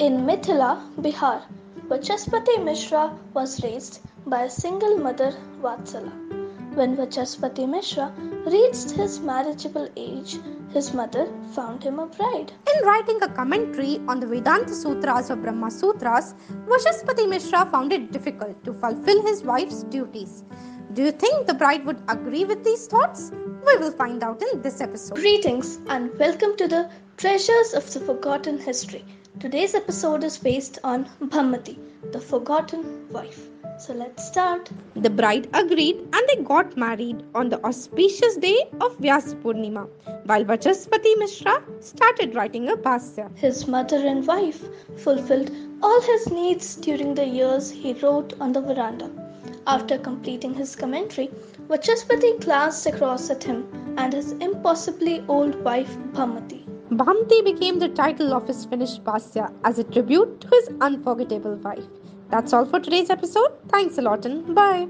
In Mithila, Bihar, Vachaspati Mishra was raised by a single mother, Vatsala. When Vachaspati Mishra reached his marriageable age, his mother found him a bride. In writing a commentary on the Vedanta Sutras or Brahma Sutras, Vachaspati Mishra found it difficult to fulfill his wife's duties. Do you think the bride would agree with these thoughts? We will find out in this episode. Greetings and welcome to the Treasures of the Forgotten History. Today's episode is based on Bhamati, the forgotten wife. So let's start. The bride agreed and they got married on the auspicious day of Vyasa Purnima, while Vachaspati Mishra started writing a bhasya. His mother and wife fulfilled all his needs during the years he wrote on the veranda. After completing his commentary, Vachaspati glanced across at him and his impossibly old wife Bhamati. Bhamati became the title of his finished bhasya as a tribute to his unforgettable wife. That's all for today's episode. Thanks a lot and bye.